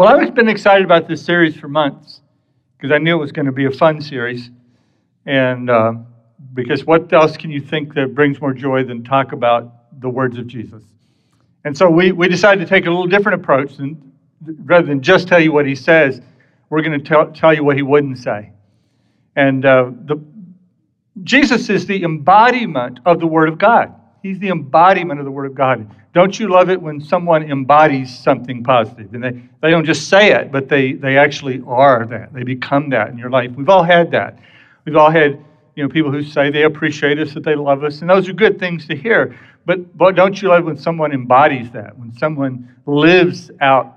Well, I've been excited about this series for months because I knew it was going to be a fun series. And uh, because what else can you think that brings more joy than talk about the words of Jesus? And so we, we decided to take a little different approach. And rather than just tell you what he says, we're going to tell, tell you what he wouldn't say. And uh, the, Jesus is the embodiment of the Word of God. He's the embodiment of the Word of God. Don't you love it when someone embodies something positive? And they, they don't just say it, but they, they actually are that. They become that in your life. We've all had that. We've all had you know, people who say they appreciate us, that they love us, and those are good things to hear. But, but don't you love when someone embodies that, when someone lives out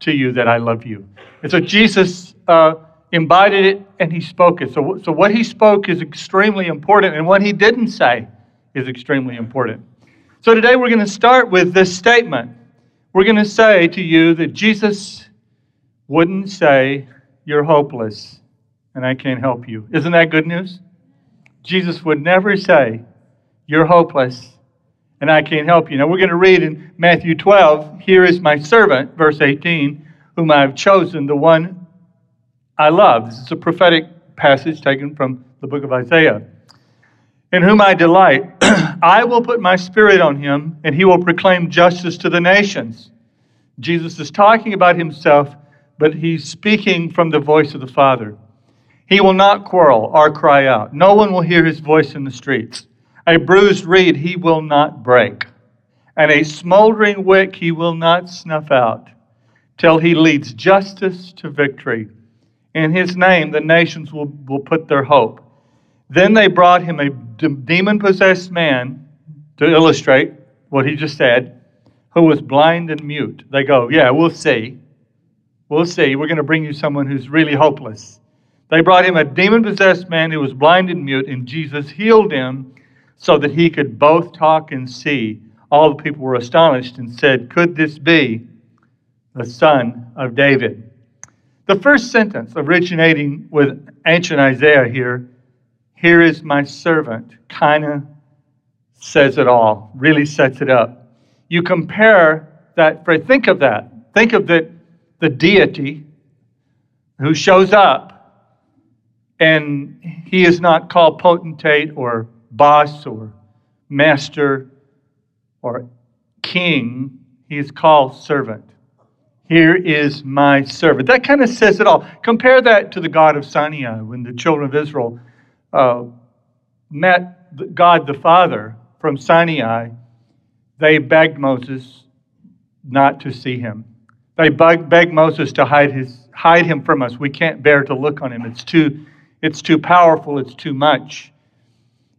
to you that I love you? And so Jesus uh, embodied it and he spoke it. So, so what he spoke is extremely important, and what he didn't say is extremely important. So today we're going to start with this statement. We're going to say to you that Jesus wouldn't say, You're hopeless and I can't help you. Isn't that good news? Jesus would never say, You're hopeless and I can't help you. Now we're going to read in Matthew 12, Here is my servant, verse 18, whom I have chosen, the one I love. This is a prophetic passage taken from the book of Isaiah in whom I delight. I will put my spirit on him, and he will proclaim justice to the nations. Jesus is talking about himself, but he's speaking from the voice of the Father. He will not quarrel or cry out. No one will hear his voice in the streets. A bruised reed he will not break, and a smoldering wick he will not snuff out, till he leads justice to victory. In his name, the nations will, will put their hope. Then they brought him a demon possessed man to illustrate what he just said, who was blind and mute. They go, Yeah, we'll see. We'll see. We're going to bring you someone who's really hopeless. They brought him a demon possessed man who was blind and mute, and Jesus healed him so that he could both talk and see. All the people were astonished and said, Could this be the son of David? The first sentence originating with ancient Isaiah here here is my servant, kind of says it all, really sets it up. You compare that, think of that. Think of the, the deity who shows up and he is not called potentate or boss or master or king. He is called servant. Here is my servant. That kind of says it all. Compare that to the God of Sinai when the children of Israel uh, met God the Father from Sinai, they begged Moses not to see him. They begged Moses to hide, his, hide him from us. We can't bear to look on him. It's too, it's too powerful, it's too much.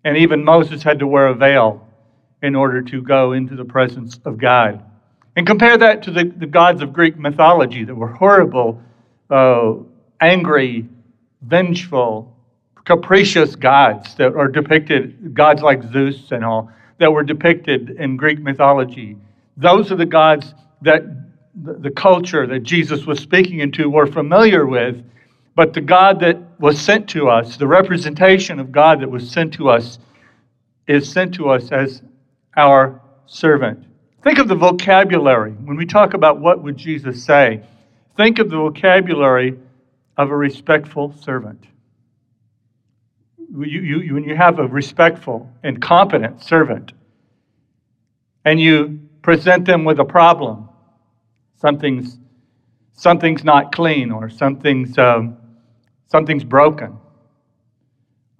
And even Moses had to wear a veil in order to go into the presence of God. And compare that to the, the gods of Greek mythology that were horrible, uh, angry, vengeful, capricious gods that are depicted, gods like Zeus and all, that were depicted in Greek mythology. Those are the gods that the culture that Jesus was speaking into were familiar with, but the God that was sent to us, the representation of God that was sent to us, is sent to us as our servant. Think of the vocabulary. When we talk about what would Jesus say, think of the vocabulary of a respectful servant you, you, when you have a respectful and competent servant and you present them with a problem, something's, something's not clean or something's, um, something's broken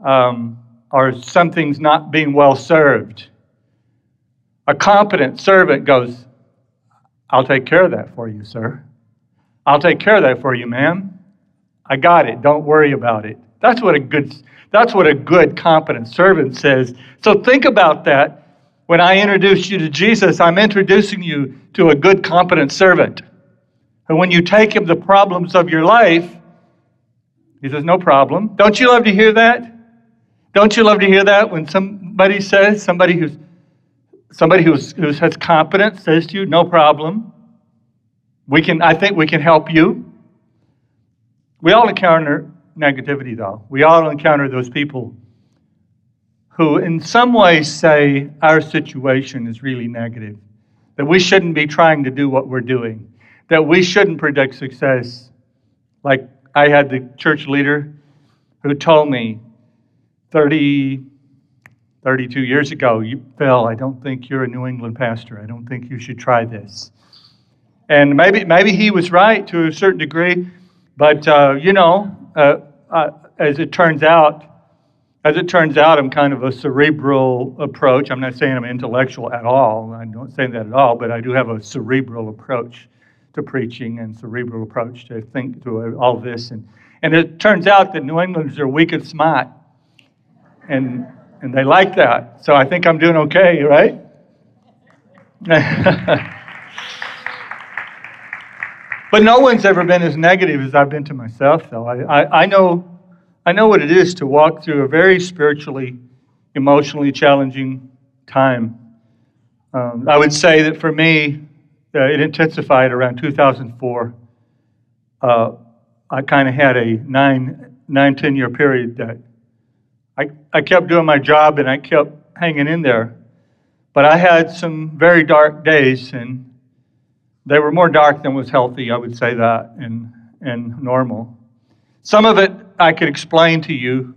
um, or something's not being well served, a competent servant goes, I'll take care of that for you, sir. I'll take care of that for you, ma'am. I got it. Don't worry about it. That's what a good that's what a good, competent servant says. So think about that. When I introduce you to Jesus, I'm introducing you to a good, competent servant. And when you take him the problems of your life, he says, No problem. Don't you love to hear that? Don't you love to hear that when somebody says, somebody who's somebody who's, who has competence says to you, No problem. We can, I think we can help you. We all encounter negativity, though. We all encounter those people who, in some ways, say our situation is really negative, that we shouldn't be trying to do what we're doing, that we shouldn't predict success. Like I had the church leader who told me 30, 32 years ago, you, Phil, I don't think you're a New England pastor. I don't think you should try this. And maybe, maybe he was right to a certain degree, but uh, you know, uh, uh, as it turns out, as it turns out, I'm kind of a cerebral approach. I'm not saying I'm intellectual at all. I don't say that at all, but I do have a cerebral approach to preaching and cerebral approach to think to all this. And, and it turns out that New Englanders are weak and smart. And, and they like that. So I think I'm doing okay, right? but no one's ever been as negative as I've been to myself, though. I, I, I know I know what it is to walk through a very spiritually, emotionally challenging time. Um, I would say that for me, uh, it intensified around 2004. Uh, I kind of had a nine, nine, 10 year period that I, I kept doing my job and I kept hanging in there. But I had some very dark days, and they were more dark than was healthy, I would say that, and, and normal. Some of it I could explain to you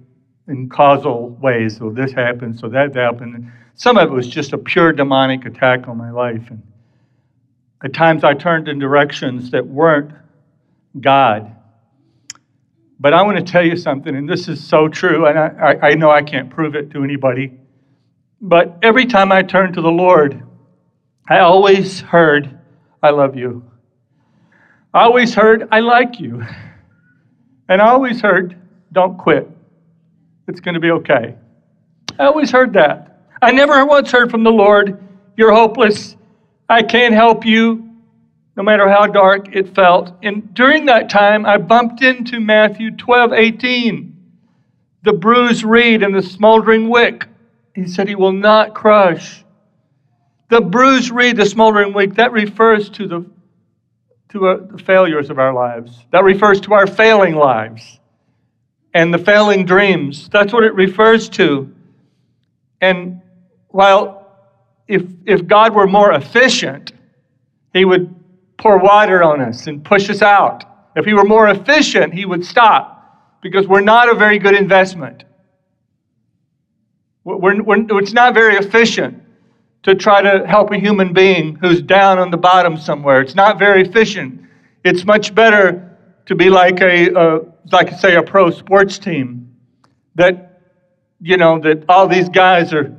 in causal ways. So this happened, so that happened. Some of it was just a pure demonic attack on my life. And at times I turned in directions that weren't God. But I want to tell you something, and this is so true, and I, I know I can't prove it to anybody. But every time I turned to the Lord, I always heard, I love you. I always heard, I like you. And I always heard, don't quit. It's going to be okay. I always heard that. I never once heard from the Lord, you're hopeless. I can't help you, no matter how dark it felt. And during that time, I bumped into Matthew 12, 18. The bruised reed and the smoldering wick. He said he will not crush. The bruised reed, the smoldering wick, that refers to the to uh, the failures of our lives. That refers to our failing lives and the failing dreams. That's what it refers to. And while if, if God were more efficient, He would pour water on us and push us out. If He were more efficient, He would stop because we're not a very good investment. We're, we're, it's not very efficient to try to help a human being who's down on the bottom somewhere. It's not very efficient. It's much better to be like a, a like say a pro sports team that you know that all these guys are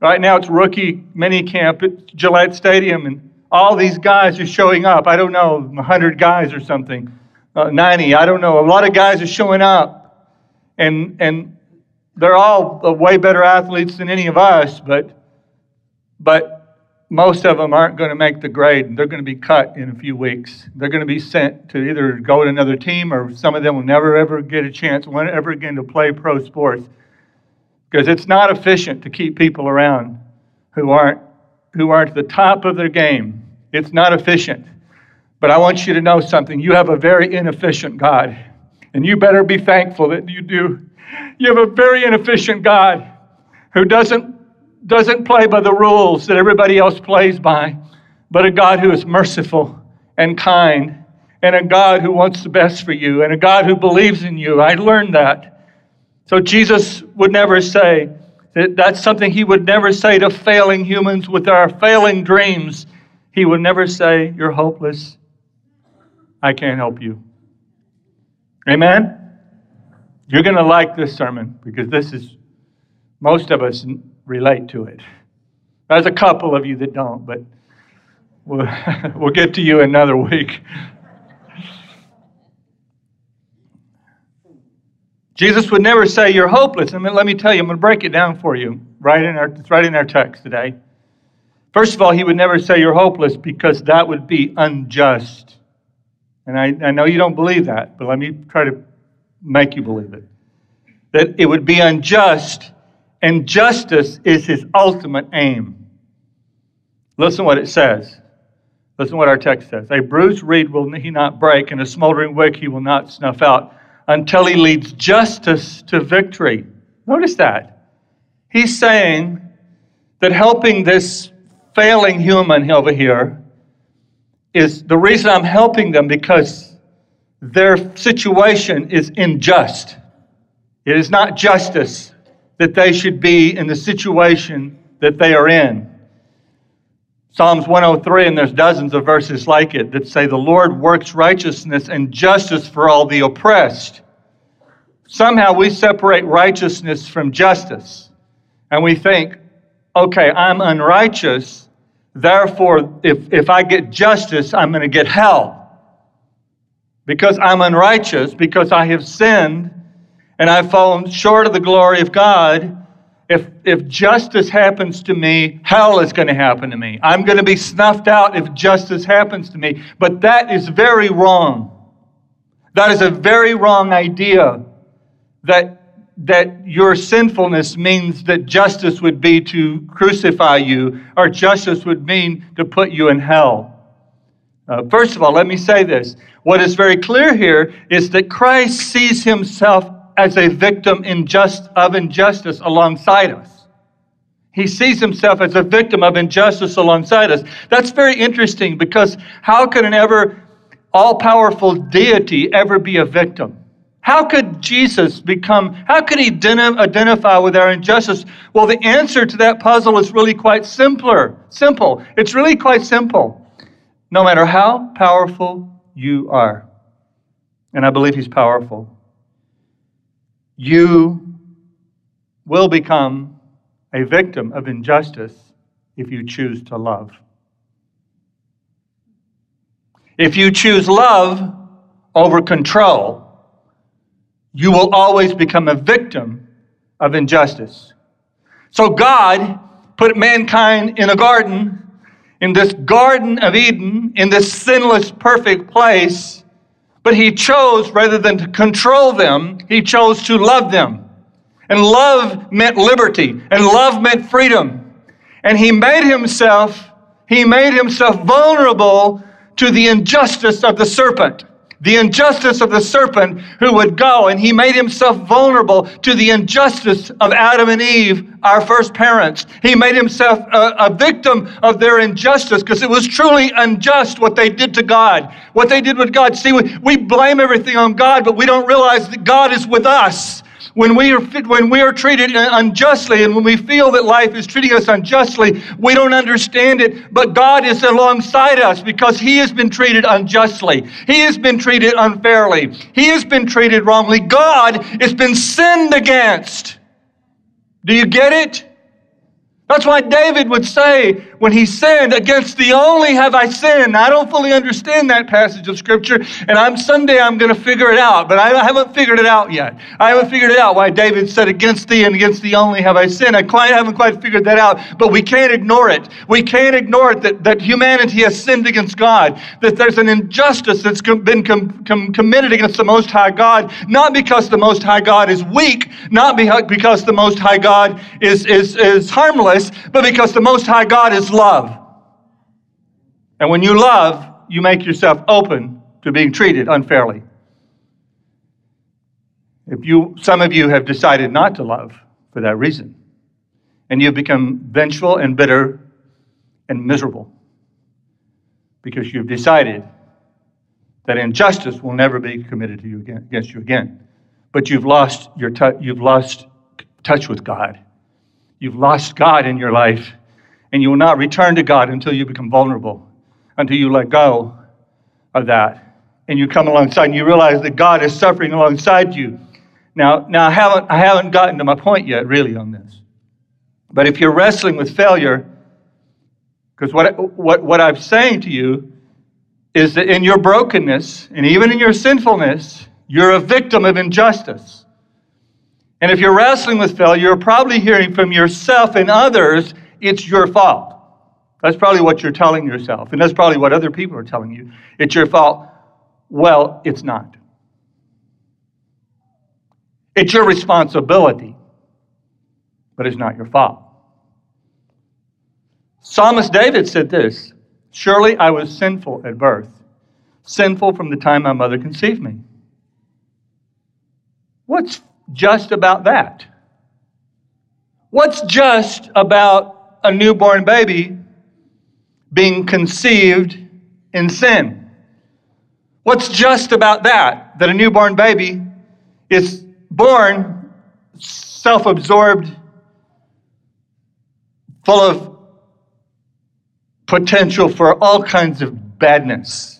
right now it's rookie mini camp at Gillette Stadium and all these guys are showing up. I don't know, 100 guys or something, uh, 90, I don't know. A lot of guys are showing up and and they're all way better athletes than any of us, but but most of them aren't going to make the grade. They're going to be cut in a few weeks. They're going to be sent to either go to another team or some of them will never ever get a chance ever again to play pro sports because it's not efficient to keep people around who aren't who aren't the top of their game. It's not efficient. But I want you to know something. You have a very inefficient God. And you better be thankful that you do. You have a very inefficient God who doesn't doesn't play by the rules that everybody else plays by, but a God who is merciful and kind, and a God who wants the best for you, and a God who believes in you. I learned that. So Jesus would never say, that that's something he would never say to failing humans with our failing dreams. He would never say, You're hopeless. I can't help you. Amen? You're going to like this sermon because this is, most of us relate to it. There's a couple of you that don't, but we'll, we'll get to you another week. Jesus would never say you're hopeless. I mean, let me tell you, I'm going to break it down for you. Right in our, it's right in our text today. First of all, he would never say you're hopeless because that would be unjust. And I, I know you don't believe that, but let me try to make you believe it. That it would be unjust and justice is his ultimate aim. Listen what it says. Listen what our text says. A bruised reed will he not break, and a smoldering wick he will not snuff out until he leads justice to victory. Notice that. He's saying that helping this failing human over here is the reason I'm helping them because their situation is unjust. It is not justice that they should be in the situation that they are in. Psalms 103, and there's dozens of verses like it that say, The Lord works righteousness and justice for all the oppressed. Somehow we separate righteousness from justice. And we think, okay, I'm unrighteous, therefore, if, if I get justice, I'm going to get hell. Because I'm unrighteous, because I have sinned, and I've fallen short of the glory of God, if, if justice happens to me, hell is going to happen to me. I'm going to be snuffed out if justice happens to me. But that is very wrong. That is a very wrong idea that, that your sinfulness means that justice would be to crucify you or justice would mean to put you in hell. Uh, first of all, let me say this. What is very clear here is that Christ sees himself as a victim injust, of injustice alongside us. He sees himself as a victim of injustice alongside us. That's very interesting because how can an ever all powerful deity ever be a victim? How could Jesus become, how could he identify with our injustice? Well, the answer to that puzzle is really quite simpler. Simple. It's really quite simple. No matter how powerful you are, and I believe he's powerful, you will become a victim of injustice if you choose to love. If you choose love over control, you will always become a victim of injustice. So God put mankind in a garden, in this Garden of Eden, in this sinless, perfect place but he chose, rather than to control them, he chose to love them. And love meant liberty, and love meant freedom. And he made himself, he made himself vulnerable to the injustice of the serpent the injustice of the serpent who would go, and he made himself vulnerable to the injustice of Adam and Eve, our first parents. He made himself a, a victim of their injustice because it was truly unjust what they did to God, what they did with God. See, we, we blame everything on God, but we don't realize that God is with us. When we, are, when we are treated uh, unjustly and when we feel that life is treating us unjustly, we don't understand it, but God is alongside us because He has been treated unjustly. He has been treated unfairly. He has been treated wrongly. God has been sinned against. Do you get it? That's why David would say when he sinned, against the only have I sinned. I don't fully understand that passage of scripture, and I'm Sunday I'm going to figure it out, but I haven't figured it out yet. I haven't figured it out why David said against thee and against the only have I sinned. I quite, haven't quite figured that out, but we can't ignore it. We can't ignore it that, that humanity has sinned against God, that there's an injustice that's been com- com- committed against the Most High God, not because the Most High God is weak, not because the Most High God is, is, is harmless but because the Most High God is love. And when you love, you make yourself open to being treated unfairly. If you, some of you have decided not to love for that reason, and you've become vengeful and bitter and miserable because you've decided that injustice will never be committed to you again, against you again. But you've lost your t- you've lost touch with God. You've lost God in your life, and you will not return to God until you become vulnerable, until you let go of that. And you come alongside and you realize that God is suffering alongside you. Now, now I haven't I haven't gotten to my point yet, really, on this. But if you're wrestling with failure, because what, what, what I'm saying to you is that in your brokenness and even in your sinfulness, you're a victim of injustice. And if you're wrestling with failure, you're probably hearing from yourself and others, it's your fault. That's probably what you're telling yourself. And that's probably what other people are telling you. It's your fault. Well, it's not. It's your responsibility, but it's not your fault. Psalmist David said this Surely I was sinful at birth, sinful from the time my mother conceived me. What's just about that? What's just about a newborn baby being conceived in sin. What's just about that? That a newborn baby is born self absorbed, full of potential for all kinds of badness.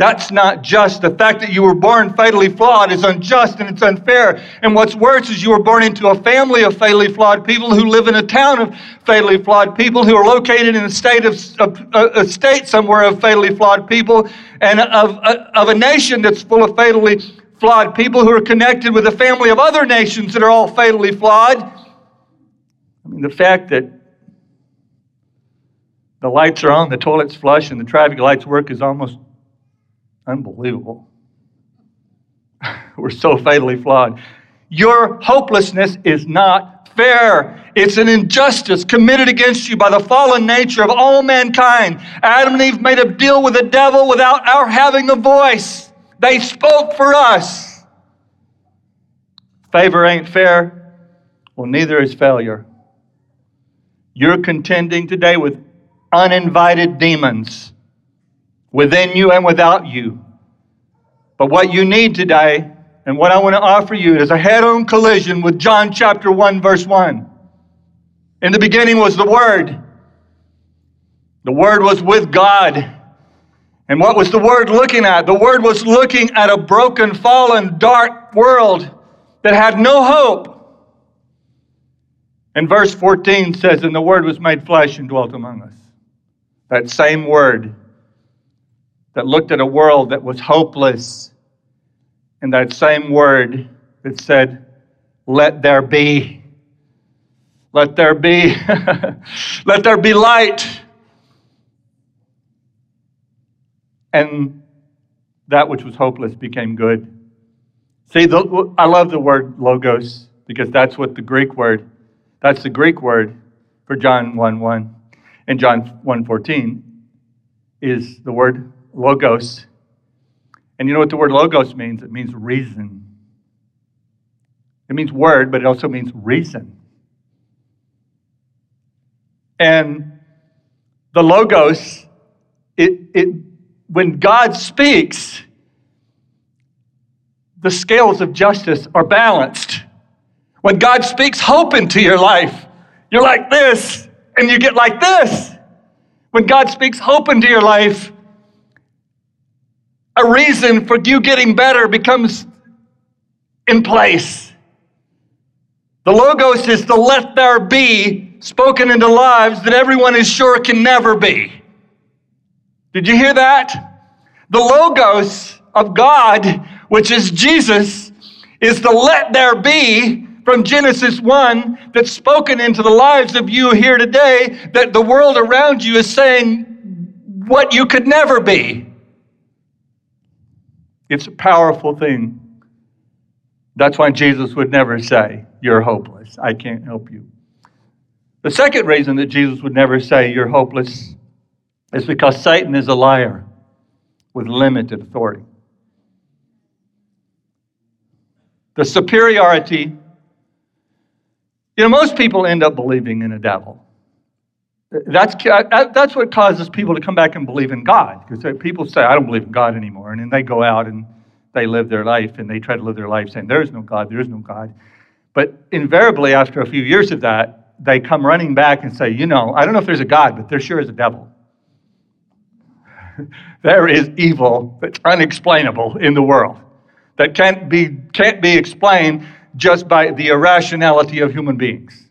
That's not just. The fact that you were born fatally flawed is unjust and it's unfair. And what's worse is you were born into a family of fatally flawed people who live in a town of fatally flawed people who are located in a state of a, a state somewhere of fatally flawed people and of, of a nation that's full of fatally flawed people who are connected with a family of other nations that are all fatally flawed. I mean, the fact that the lights are on, the toilet's flush, and the traffic lights work is almost Unbelievable. We're so fatally flawed. Your hopelessness is not fair. It's an injustice committed against you by the fallen nature of all mankind. Adam and Eve made a deal with the devil without our having a voice. They spoke for us. Favor ain't fair. Well, neither is failure. You're contending today with uninvited demons within you and without you. But what you need today, and what I want to offer you, is a head on collision with John chapter 1, verse 1. In the beginning was the Word. The Word was with God. And what was the Word looking at? The Word was looking at a broken, fallen, dark world that had no hope. And verse 14 says, And the Word was made flesh and dwelt among us. That same Word that looked at a world that was hopeless, and that same word that said, Let there be. Let there be. Let there be light. And that which was hopeless became good. See, the, I love the word logos because that's what the Greek word, that's the Greek word for John 1 1 and John 1 14 is the word logos. And you know what the word logos means? It means reason. It means word, but it also means reason. And the logos, it, it, when God speaks, the scales of justice are balanced. When God speaks hope into your life, you're like this, and you get like this. When God speaks hope into your life, a reason for you getting better becomes in place. The Logos is the let there be spoken into lives that everyone is sure can never be. Did you hear that? The Logos of God, which is Jesus, is the let there be from Genesis 1 that's spoken into the lives of you here today that the world around you is saying what you could never be. It's a powerful thing. That's why Jesus would never say, You're hopeless. I can't help you. The second reason that Jesus would never say, You're hopeless, is because Satan is a liar with limited authority. The superiority, you know, most people end up believing in a devil. That's, uh, that's what causes people to come back and believe in God. Because people say, I don't believe in God anymore. And then they go out and they live their life and they try to live their life saying, There is no God, there is no God. But invariably, after a few years of that, they come running back and say, You know, I don't know if there's a God, but there sure is a devil. there is evil that's unexplainable in the world, that can't be, can't be explained just by the irrationality of human beings.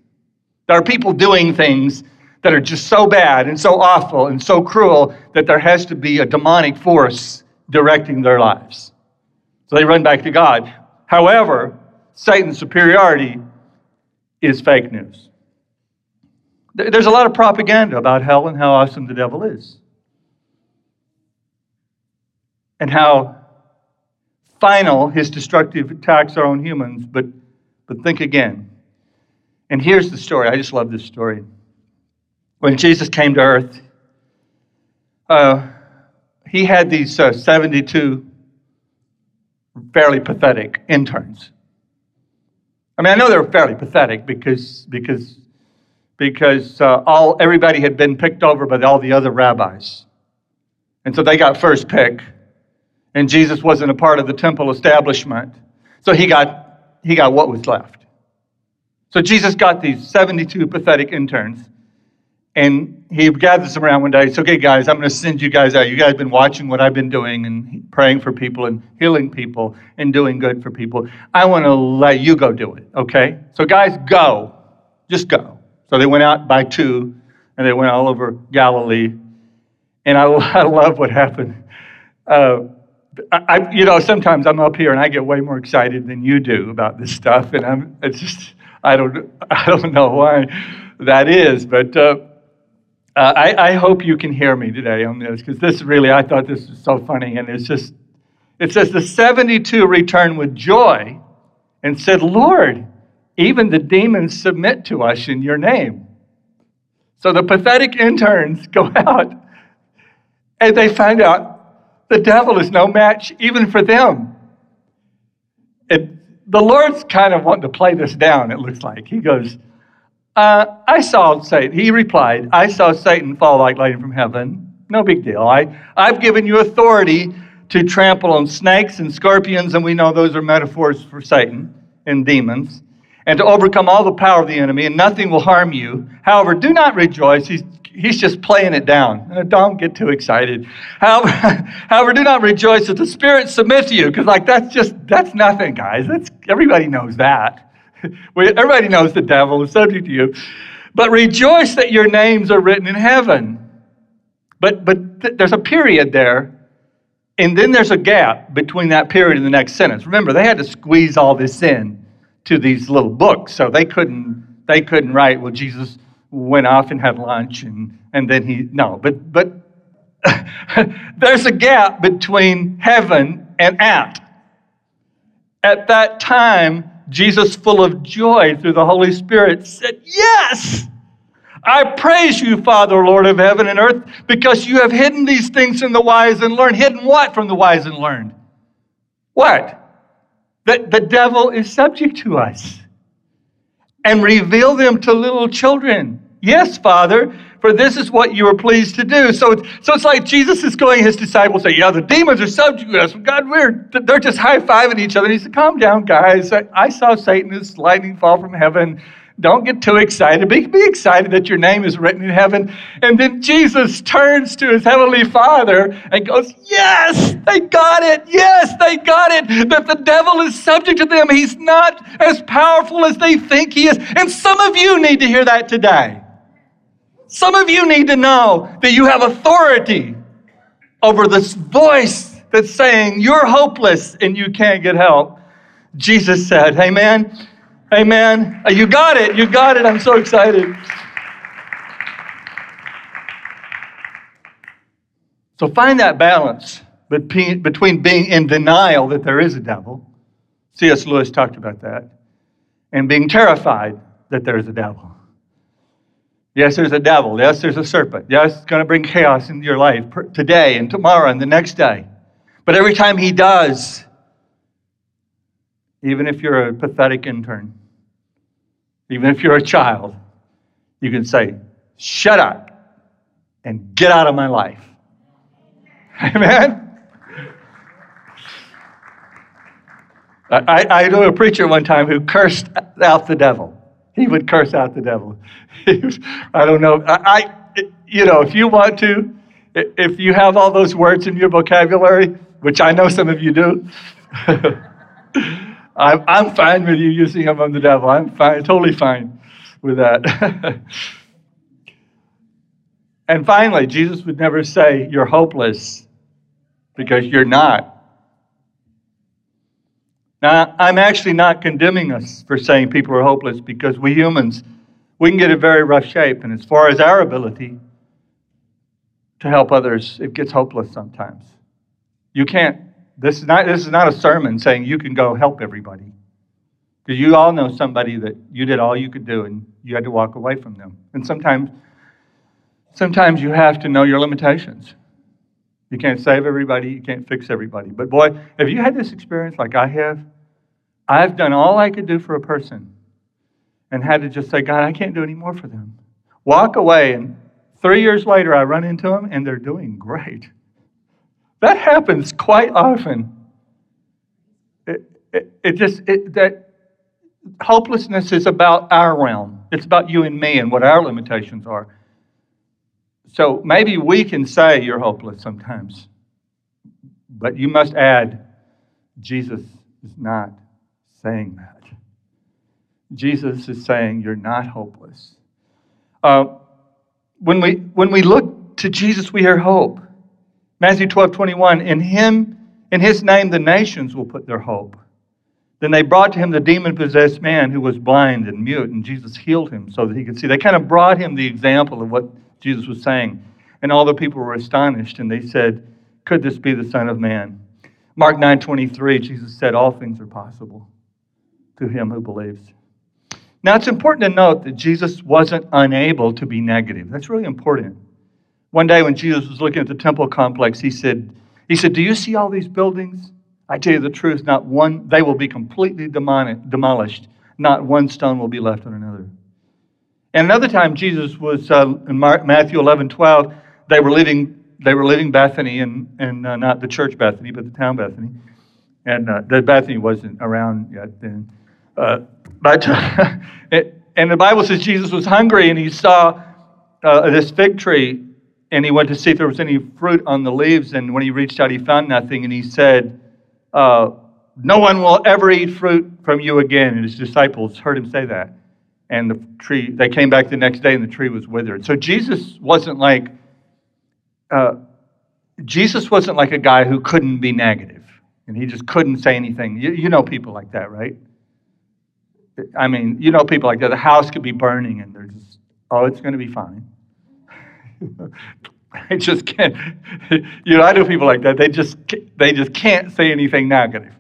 There are people doing things that are just so bad and so awful and so cruel that there has to be a demonic force directing their lives. So they run back to God. However, Satan's superiority is fake news. There's a lot of propaganda about hell and how awesome the devil is. And how final his destructive attacks are on humans, but, but think again. And here's the story. I just love this story when Jesus came to earth, uh, he had these uh, 72 fairly pathetic interns. I mean, I know they were fairly pathetic because, because, because uh, all, everybody had been picked over by all the other rabbis. And so they got first pick. And Jesus wasn't a part of the temple establishment. So he got, he got what was left. So Jesus got these 72 pathetic interns. And he gathers them around one day. Says, okay, guys, I'm going to send you guys out. You guys have been watching what I've been doing and praying for people and healing people and doing good for people. I want to let you go do it, okay? So, guys, go. Just go. So they went out by two and they went all over Galilee. And I, I love what happened. Uh, I, you know, sometimes I'm up here and I get way more excited than you do about this stuff, and I'm, it's just, I don't, I don't know why that is, but uh, uh, I, I hope you can hear me today on this because this really, I thought this was so funny, and it's just, it says the 72 returned with joy and said, Lord, even the demons submit to us in your name. So the pathetic interns go out and they find out the devil is no match even for them. It, the Lord's kind of wanting to play this down, it looks like. He goes, uh, I saw Satan. He replied, I saw Satan fall like lightning from heaven. No big deal. I, I've given you authority to trample on snakes and scorpions, and we know those are metaphors for Satan and demons, and to overcome all the power of the enemy, and nothing will harm you. However, do not rejoice. He's he's just playing it down. Uh, don't get too excited. However, however, do not rejoice that the Spirit submit to you, because like that's just that's nothing, guys. That's everybody knows that. everybody knows the devil is subject to you. But rejoice that your names are written in heaven. But but th- there's a period there, and then there's a gap between that period and the next sentence. Remember, they had to squeeze all this in to these little books, so they couldn't they couldn't write. Well, Jesus went off and had lunch and, and then he no but but there's a gap between heaven and at at that time jesus full of joy through the holy spirit said yes i praise you father lord of heaven and earth because you have hidden these things from the wise and learned. Hidden what from the wise and learned? What? That the devil is subject to us and reveal them to little children. Yes, Father, for this is what you were pleased to do. So, so it's like Jesus is going, his disciples say, Yeah, the demons are subject to us. God, we're, they're just high fiving each other. And he said, Calm down, guys. I, I saw Satan as lightning fall from heaven. Don't get too excited. Be, be excited that your name is written in heaven. And then Jesus turns to his heavenly Father and goes, Yes, they got it. Yes, they got it. That the devil is subject to them. He's not as powerful as they think he is. And some of you need to hear that today. Some of you need to know that you have authority over this voice that's saying you're hopeless and you can't get help. Jesus said, Amen. Amen. Uh, you got it. You got it. I'm so excited. So find that balance between, between being in denial that there is a devil. C.S. Lewis talked about that. And being terrified that there is a devil. Yes, there's a devil. Yes, there's a serpent. Yes, it's going to bring chaos into your life today and tomorrow and the next day. But every time he does, even if you're a pathetic intern, even if you're a child, you can say, Shut up and get out of my life. Amen? I, I knew a preacher one time who cursed out the devil. He would curse out the devil. I don't know. I, I, you know, if you want to, if you have all those words in your vocabulary, which I know some of you do, I'm, I'm fine with you using them on the devil. I'm fine, totally fine with that. and finally, Jesus would never say, You're hopeless, because you're not. Now, I'm actually not condemning us for saying people are hopeless because we humans, we can get in very rough shape. And as far as our ability to help others, it gets hopeless sometimes. You can't this is not, this is not a sermon saying you can go help everybody. Because you all know somebody that you did all you could do and you had to walk away from them. And sometimes, sometimes you have to know your limitations. You can't save everybody, you can't fix everybody. But boy, have you had this experience like I have? I've done all I could do for a person and had to just say, God, I can't do any more for them. Walk away, and three years later, I run into them and they're doing great. That happens quite often. It, it, it just, it, that hopelessness is about our realm. It's about you and me and what our limitations are. So maybe we can say you're hopeless sometimes, but you must add, Jesus is not saying that. Jesus is saying you're not hopeless. Uh, when, we, when we look to Jesus, we hear hope. Matthew 12, 21, in him, in his name, the nations will put their hope. Then they brought to him the demon possessed man who was blind and mute, and Jesus healed him so that he could see. They kind of brought him the example of what Jesus was saying. And all the people were astonished, and they said, Could this be the Son of Man? Mark 9 23, Jesus said, All things are possible to him who believes. Now, it's important to note that Jesus wasn't unable to be negative. That's really important. One day when Jesus was looking at the temple complex, he said, he said, Do you see all these buildings? I tell you the truth, not one, they will be completely demolished. Not one stone will be left on another. And another time, Jesus was uh, in Matthew 11, 12, they were leaving, they were leaving Bethany, and, and uh, not the church Bethany, but the town Bethany. And uh, the Bethany wasn't around yet then. Uh, but, and the Bible says Jesus was hungry, and he saw uh, this fig tree, and he went to see if there was any fruit on the leaves. And when he reached out, he found nothing, and he said, uh, no one will ever eat fruit from you again. And his disciples heard him say that. And the tree, they came back the next day and the tree was withered. So Jesus wasn't like, uh, Jesus wasn't like a guy who couldn't be negative and he just couldn't say anything. You, you know people like that, right? I mean, you know people like that. The house could be burning and they're just, oh, it's going to be fine. I just can't. You know, I know people like that. They just they just can't say anything negative.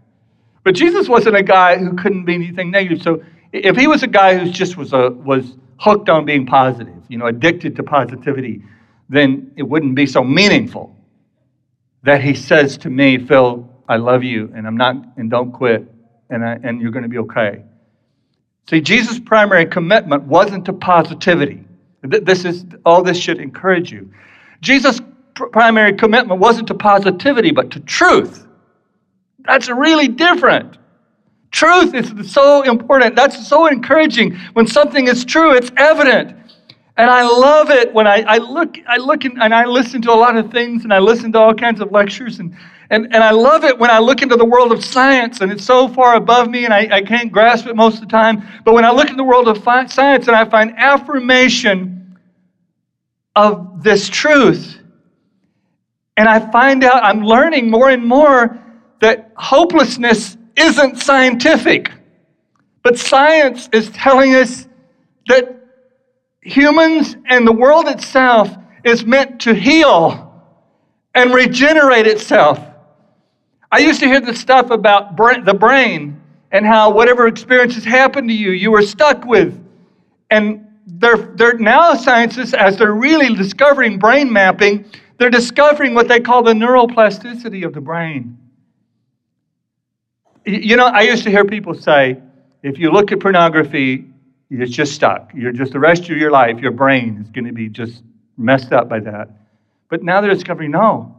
But Jesus wasn't a guy who couldn't be anything negative. So if he was a guy who just was a was hooked on being positive, you know, addicted to positivity, then it wouldn't be so meaningful that he says to me, Phil, I love you, and I'm not, and don't quit, and I, and you're going to be okay. See, Jesus' primary commitment wasn't to positivity. This is all this should encourage you. Jesus' primary commitment wasn't to positivity, but to truth. That's really different. Truth is so important. That's so encouraging. When something is true, it's evident. And I love it when I, I look, I look in, and I listen to a lot of things and I listen to all kinds of lectures and, and, and I love it when I look into the world of science and it's so far above me and I, I can't grasp it most of the time. But when I look in the world of fi- science and I find affirmation of this truth. And I find out, I'm learning more and more that hopelessness isn't scientific. But science is telling us that humans and the world itself is meant to heal and regenerate itself. I used to hear the stuff about the brain and how whatever experiences happened to you, you were stuck with. And they're, they're now scientists, as they're really discovering brain mapping, they're discovering what they call the neuroplasticity of the brain. You know, I used to hear people say, if you look at pornography, it's just stuck. You're just the rest of your life, your brain is going to be just messed up by that. But now they're discovering, no,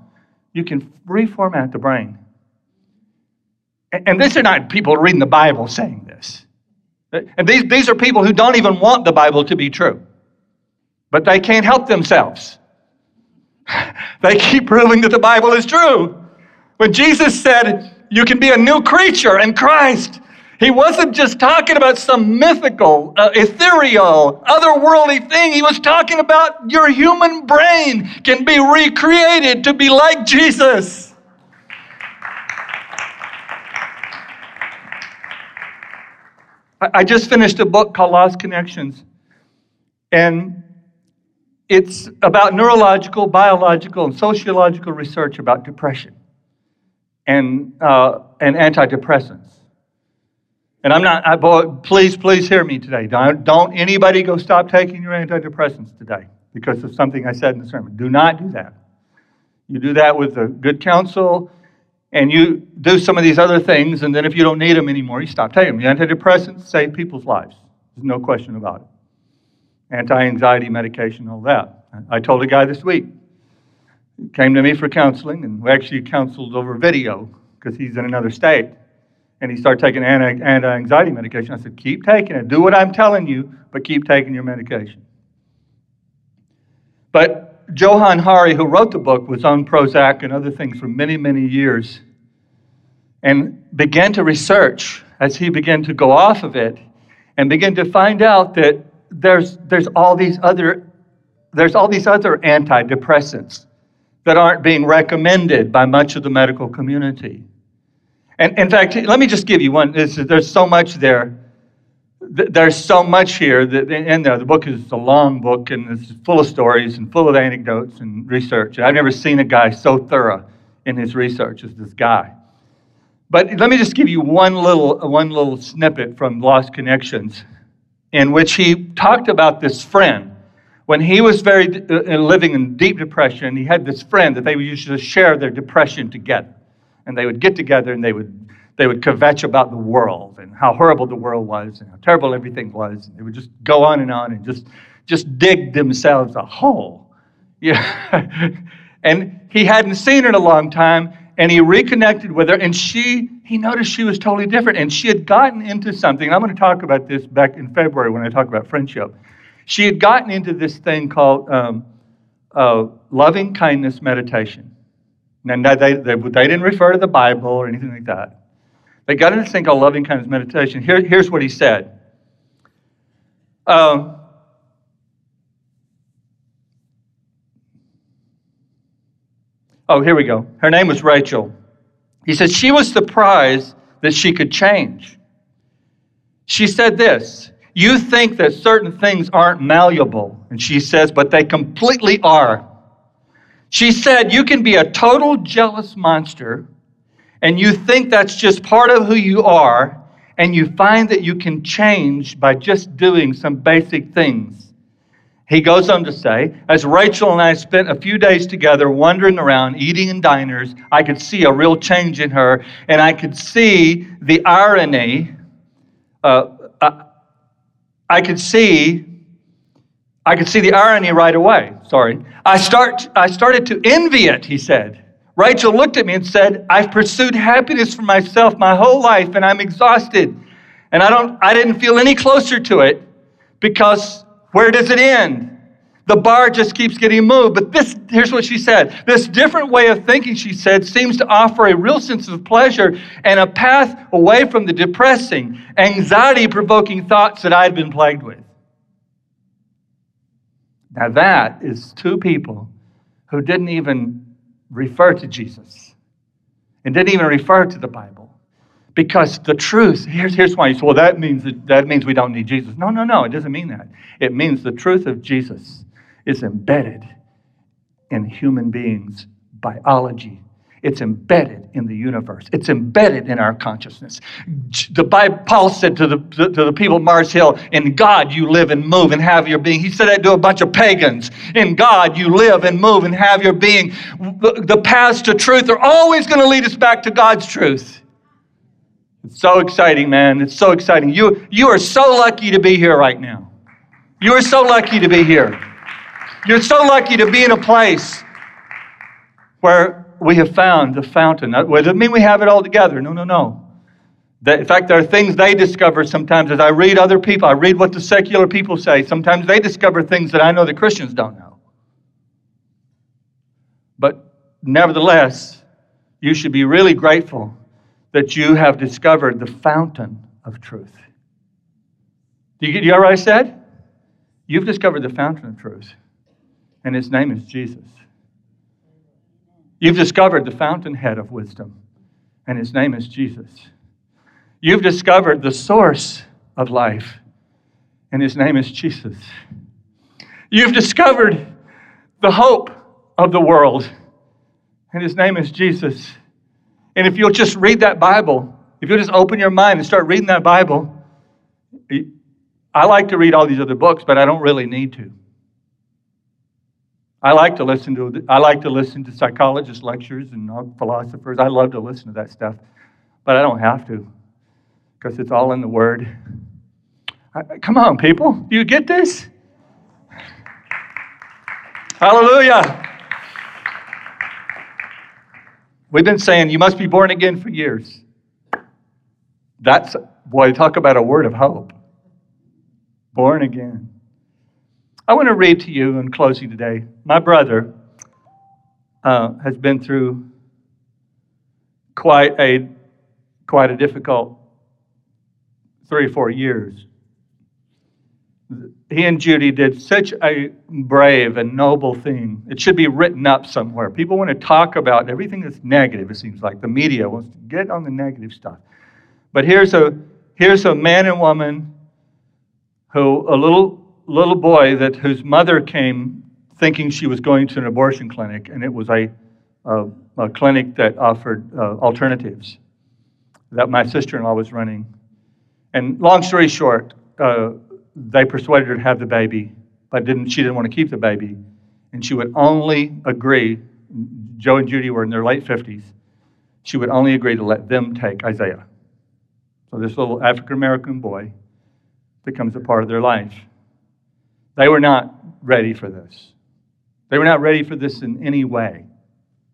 you can reformat the brain. And these are not people reading the Bible saying this. And these, these are people who don't even want the Bible to be true, but they can't help themselves. they keep proving that the Bible is true. When Jesus said, You can be a new creature in Christ, he wasn't just talking about some mythical, uh, ethereal, otherworldly thing. He was talking about your human brain can be recreated to be like Jesus. I just finished a book called Lost Connections, and it's about neurological, biological, and sociological research about depression and, uh, and antidepressants. And I'm not, I, boy, please, please hear me today. Don't, don't anybody go stop taking your antidepressants today because of something I said in the sermon. Do not do that. You do that with a good counsel and you do some of these other things, and then if you don't need them anymore, you stop taking them. The antidepressants save people's lives. There's no question about it. Anti anxiety medication, all that. I told a guy this week, came to me for counseling, and we actually counseled over video because he's in another state. And he started taking anti anxiety medication. I said, Keep taking it. Do what I'm telling you, but keep taking your medication. But Johann Hari, who wrote the book, was on Prozac and other things for many, many years and began to research as he began to go off of it and began to find out that there's, there's all these other there's all these other antidepressants that aren't being recommended by much of the medical community. And in fact, let me just give you one. There's so much there. There's so much here that in there. The book is a long book and it's full of stories and full of anecdotes and research. I've never seen a guy so thorough in his research as this guy. But let me just give you one little, one little snippet from Lost Connections in which he talked about this friend. When he was very uh, living in deep depression, he had this friend that they would usually share their depression together. And they would get together and they would, they would kvetch about the world and how horrible the world was and how terrible everything was. And they would just go on and on and just, just dig themselves a hole. Yeah. and he hadn't seen her in a long time and he reconnected with her and she he noticed she was totally different and she had gotten into something i'm going to talk about this back in february when i talk about friendship she had gotten into this thing called um, uh, loving kindness meditation Now, they, they, they didn't refer to the bible or anything like that they got into this thing called loving kindness meditation Here, here's what he said uh, Oh, here we go. Her name was Rachel. He said she was surprised that she could change. She said this You think that certain things aren't malleable. And she says, But they completely are. She said, You can be a total jealous monster, and you think that's just part of who you are, and you find that you can change by just doing some basic things. He goes on to say, as Rachel and I spent a few days together wandering around, eating in diners, I could see a real change in her, and I could see the irony. Uh, I could see, I could see the irony right away. Sorry, I start, I started to envy it. He said. Rachel looked at me and said, "I've pursued happiness for myself my whole life, and I'm exhausted, and I don't, I didn't feel any closer to it because." Where does it end? The bar just keeps getting moved. But this, here's what she said. This different way of thinking, she said, seems to offer a real sense of pleasure and a path away from the depressing, anxiety provoking thoughts that I had been plagued with. Now, that is two people who didn't even refer to Jesus and didn't even refer to the Bible. Because the truth, here's, here's why you say, well, that means, that means we don't need Jesus. No, no, no, it doesn't mean that. It means the truth of Jesus is embedded in human beings' biology. It's embedded in the universe. It's embedded in our consciousness. The Bible, Paul said to the, to the people of Mars Hill, In God you live and move and have your being. He said that to a bunch of pagans. In God you live and move and have your being. The, the paths to truth are always going to lead us back to God's truth. It's so exciting, man. It's so exciting. You, you are so lucky to be here right now. You are so lucky to be here. You're so lucky to be in a place where we have found the fountain. That doesn't mean we have it all together. No, no, no. in fact, there are things they discover sometimes as I read other people. I read what the secular people say. Sometimes they discover things that I know the Christians don't know. But nevertheless, you should be really grateful that you have discovered the fountain of truth. Do you, do you hear what I said? You've discovered the fountain of truth, and his name is Jesus. You've discovered the fountainhead of wisdom, and his name is Jesus. You've discovered the source of life, and his name is Jesus. You've discovered the hope of the world, and his name is Jesus. And if you'll just read that Bible, if you'll just open your mind and start reading that Bible, I like to read all these other books, but I don't really need to. I like to listen to I like to listen to psychologists' lectures and philosophers. I love to listen to that stuff, but I don't have to because it's all in the Word. I, come on, people, do you get this? Hallelujah. We've been saying you must be born again for years. That's, boy, talk about a word of hope. Born again. I want to read to you in closing today. My brother uh, has been through quite a quite a difficult three or four years. He and Judy did such a brave and noble thing. It should be written up somewhere. People want to talk about everything that's negative, it seems like. The media wants to get on the negative stuff. But here's a, here's a man and woman who, a little, little boy that whose mother came thinking she was going to an abortion clinic, and it was a, a, a clinic that offered uh, alternatives that my sister in law was running. And long story short, uh, they persuaded her to have the baby, but didn't, she didn't want to keep the baby. And she would only agree, Joe and Judy were in their late 50s, she would only agree to let them take Isaiah. So this little African American boy becomes a part of their life. They were not ready for this. They were not ready for this in any way.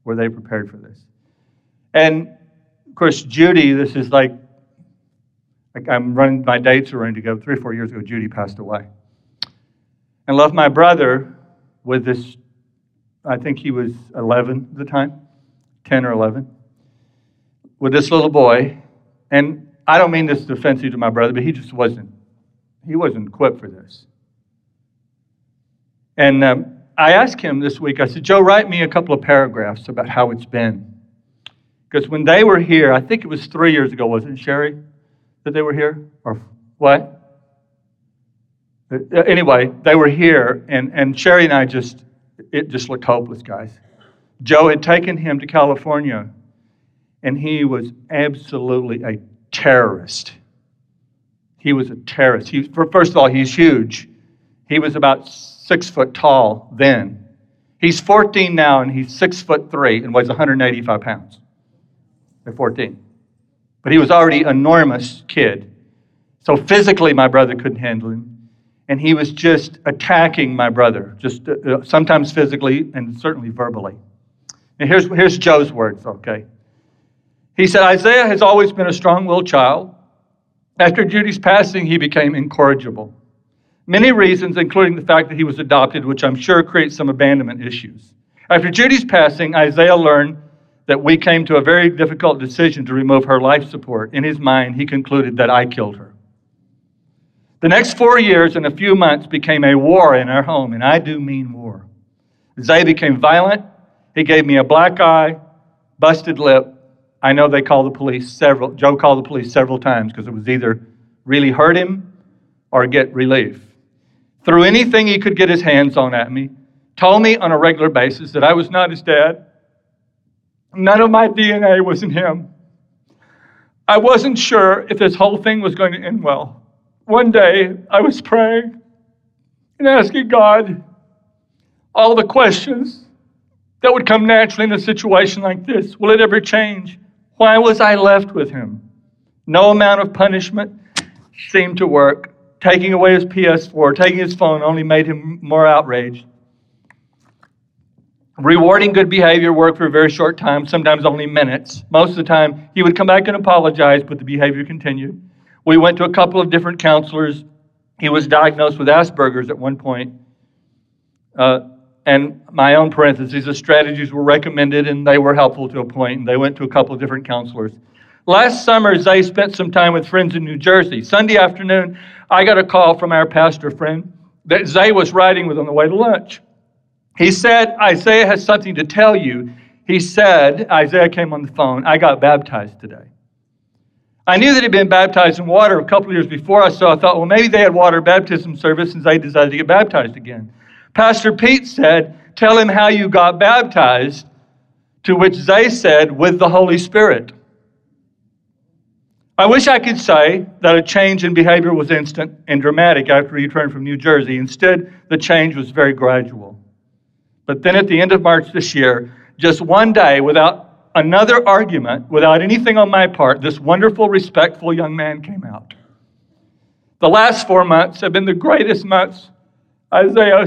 Were they prepared for this? And of course, Judy, this is like, like I'm running my dates are running to go. Three or four years ago, Judy passed away. And left my brother with this, I think he was 11 at the time, 10 or 11, with this little boy. And I don't mean this offensive to my brother, but he just wasn't. He wasn't equipped for this. And um, I asked him this week, I said, Joe, write me a couple of paragraphs about how it's been. Because when they were here, I think it was three years ago, wasn't it, Sherry, that they were here? Or what? Uh, anyway, they were here, and, and Sherry and I just, it just looked hopeless, guys. Joe had taken him to California, and he was absolutely a terrorist. He was a terrorist. He, first of all, he's huge. He was about six foot tall then. He's 14 now, and he's six foot three and weighs 185 pounds at 14. But he was already an enormous kid. So physically, my brother couldn't handle him. And he was just attacking my brother, just uh, uh sometimes physically and certainly verbally. And here's, here's Joe's words, okay? He said, Isaiah has always been a strong willed child. After Judy's passing, he became incorrigible. Many reasons, including the fact that he was adopted, which I'm sure creates some abandonment issues. After Judy's passing, Isaiah learned that we came to a very difficult decision to remove her life support. In his mind, he concluded that I killed her. The next four years and a few months became a war in our home, and I do mean war. Isaiah became violent. He gave me a black eye, busted lip, I know they called the police several, Joe called the police several times because it was either really hurt him or get relief. Threw anything he could get his hands on at me, told me on a regular basis that I was not his dad. None of my DNA was in him. I wasn't sure if this whole thing was going to end well. One day, I was praying and asking God all the questions that would come naturally in a situation like this. Will it ever change? Why was I left with him? No amount of punishment seemed to work. Taking away his PS4, taking his phone only made him more outraged. Rewarding good behavior worked for a very short time, sometimes only minutes. Most of the time, he would come back and apologize, but the behavior continued. We went to a couple of different counselors. He was diagnosed with Asperger's at one point. Uh, and my own parentheses, the strategies were recommended and they were helpful to a point. and they went to a couple of different counselors. Last summer, Zay spent some time with friends in New Jersey. Sunday afternoon, I got a call from our pastor friend that Zay was riding with on the way to lunch. He said, Isaiah has something to tell you. He said, Isaiah came on the phone, I got baptized today. I knew that he'd been baptized in water a couple years before, so I thought, well, maybe they had water baptism service and Zay decided to get baptized again. Pastor Pete said, Tell him how you got baptized, to which Zay said, With the Holy Spirit. I wish I could say that a change in behavior was instant and dramatic after he returned from New Jersey. Instead, the change was very gradual. But then at the end of March this year, just one day, without another argument, without anything on my part, this wonderful, respectful young man came out. The last four months have been the greatest months Isaiah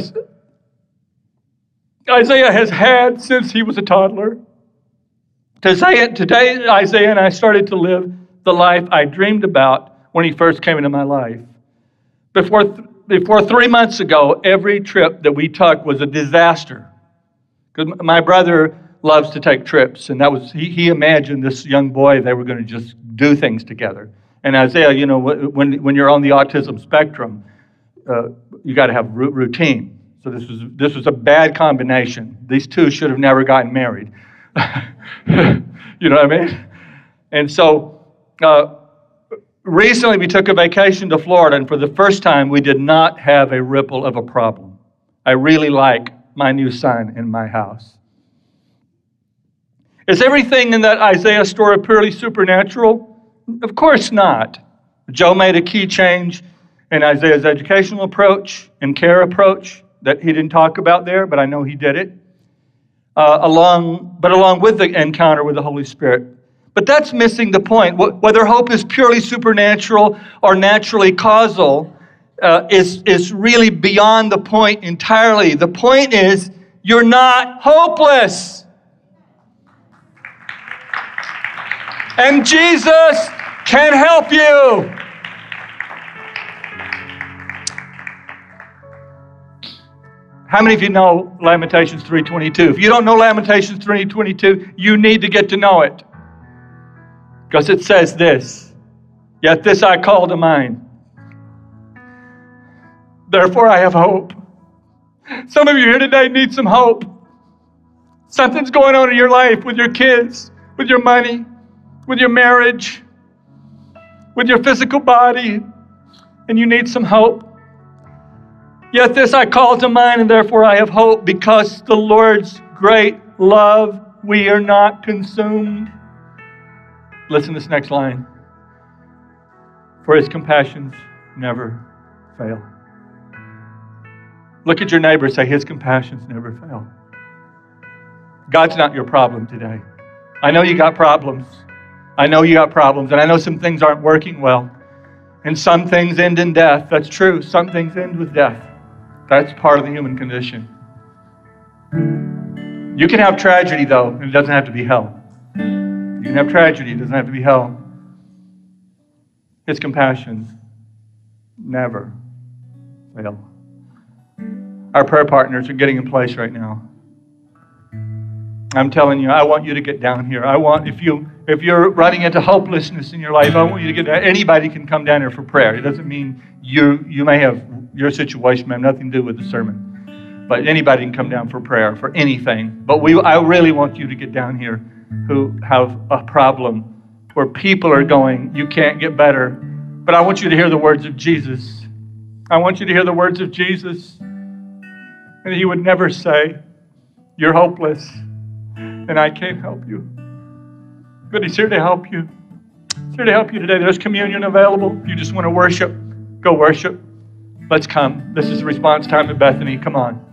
Isaiah has had since he was a toddler. To say it, today, Isaiah and I started to live the life I dreamed about when he first came into my life. Before, before three months ago, every trip that we took was a disaster. Because my brother loves to take trips, and that was he, he imagined this young boy they were going to just do things together. And Isaiah, you know, when, when you're on the autism spectrum, uh, you got to have routine. So this was this was a bad combination. These two should have never gotten married. you know what I mean? And so uh, recently we took a vacation to Florida, and for the first time we did not have a ripple of a problem. I really like my new sign in my house. Is everything in that Isaiah story purely supernatural? Of course not. Joe made a key change in Isaiah's educational approach and care approach that he didn't talk about there, but I know he did it. Uh, along, but along with the encounter with the Holy Spirit. But that's missing the point. Whether hope is purely supernatural or naturally causal uh, is, is really beyond the point entirely. The point is, you're not hopeless. And Jesus can help you. How many of you know Lamentations 3:22? If you don't know Lamentations 3:22, you need to get to know it. Because it says this, yet this I call to mind. Therefore I have hope. Some of you here today need some hope. Something's going on in your life with your kids, with your money, with your marriage, with your physical body, and you need some hope. Yet this I call to mind, and therefore I have hope, because the Lord's great love, we are not consumed. Listen to this next line. For his compassions never fail. Look at your neighbor say, His compassions never fail. God's not your problem today. I know you got problems. I know you got problems, and I know some things aren't working well. And some things end in death. That's true. Some things end with death. That's part of the human condition. You can have tragedy, though, and it doesn't have to be hell. Can have tragedy, it doesn't have to be hell. His compassion never fail. Our prayer partners are getting in place right now. I'm telling you, I want you to get down here. I want if you if you're running into hopelessness in your life, I want you to get down. Anybody can come down here for prayer. It doesn't mean you you may have your situation may have nothing to do with the sermon. But anybody can come down for prayer for anything. But we, I really want you to get down here who have a problem where people are going, you can't get better. But I want you to hear the words of Jesus. I want you to hear the words of Jesus. And he would never say, You're hopeless and I can't help you. But he's here to help you. He's here to help you today. There's communion available. If you just want to worship, go worship. Let's come. This is response time at Bethany. Come on.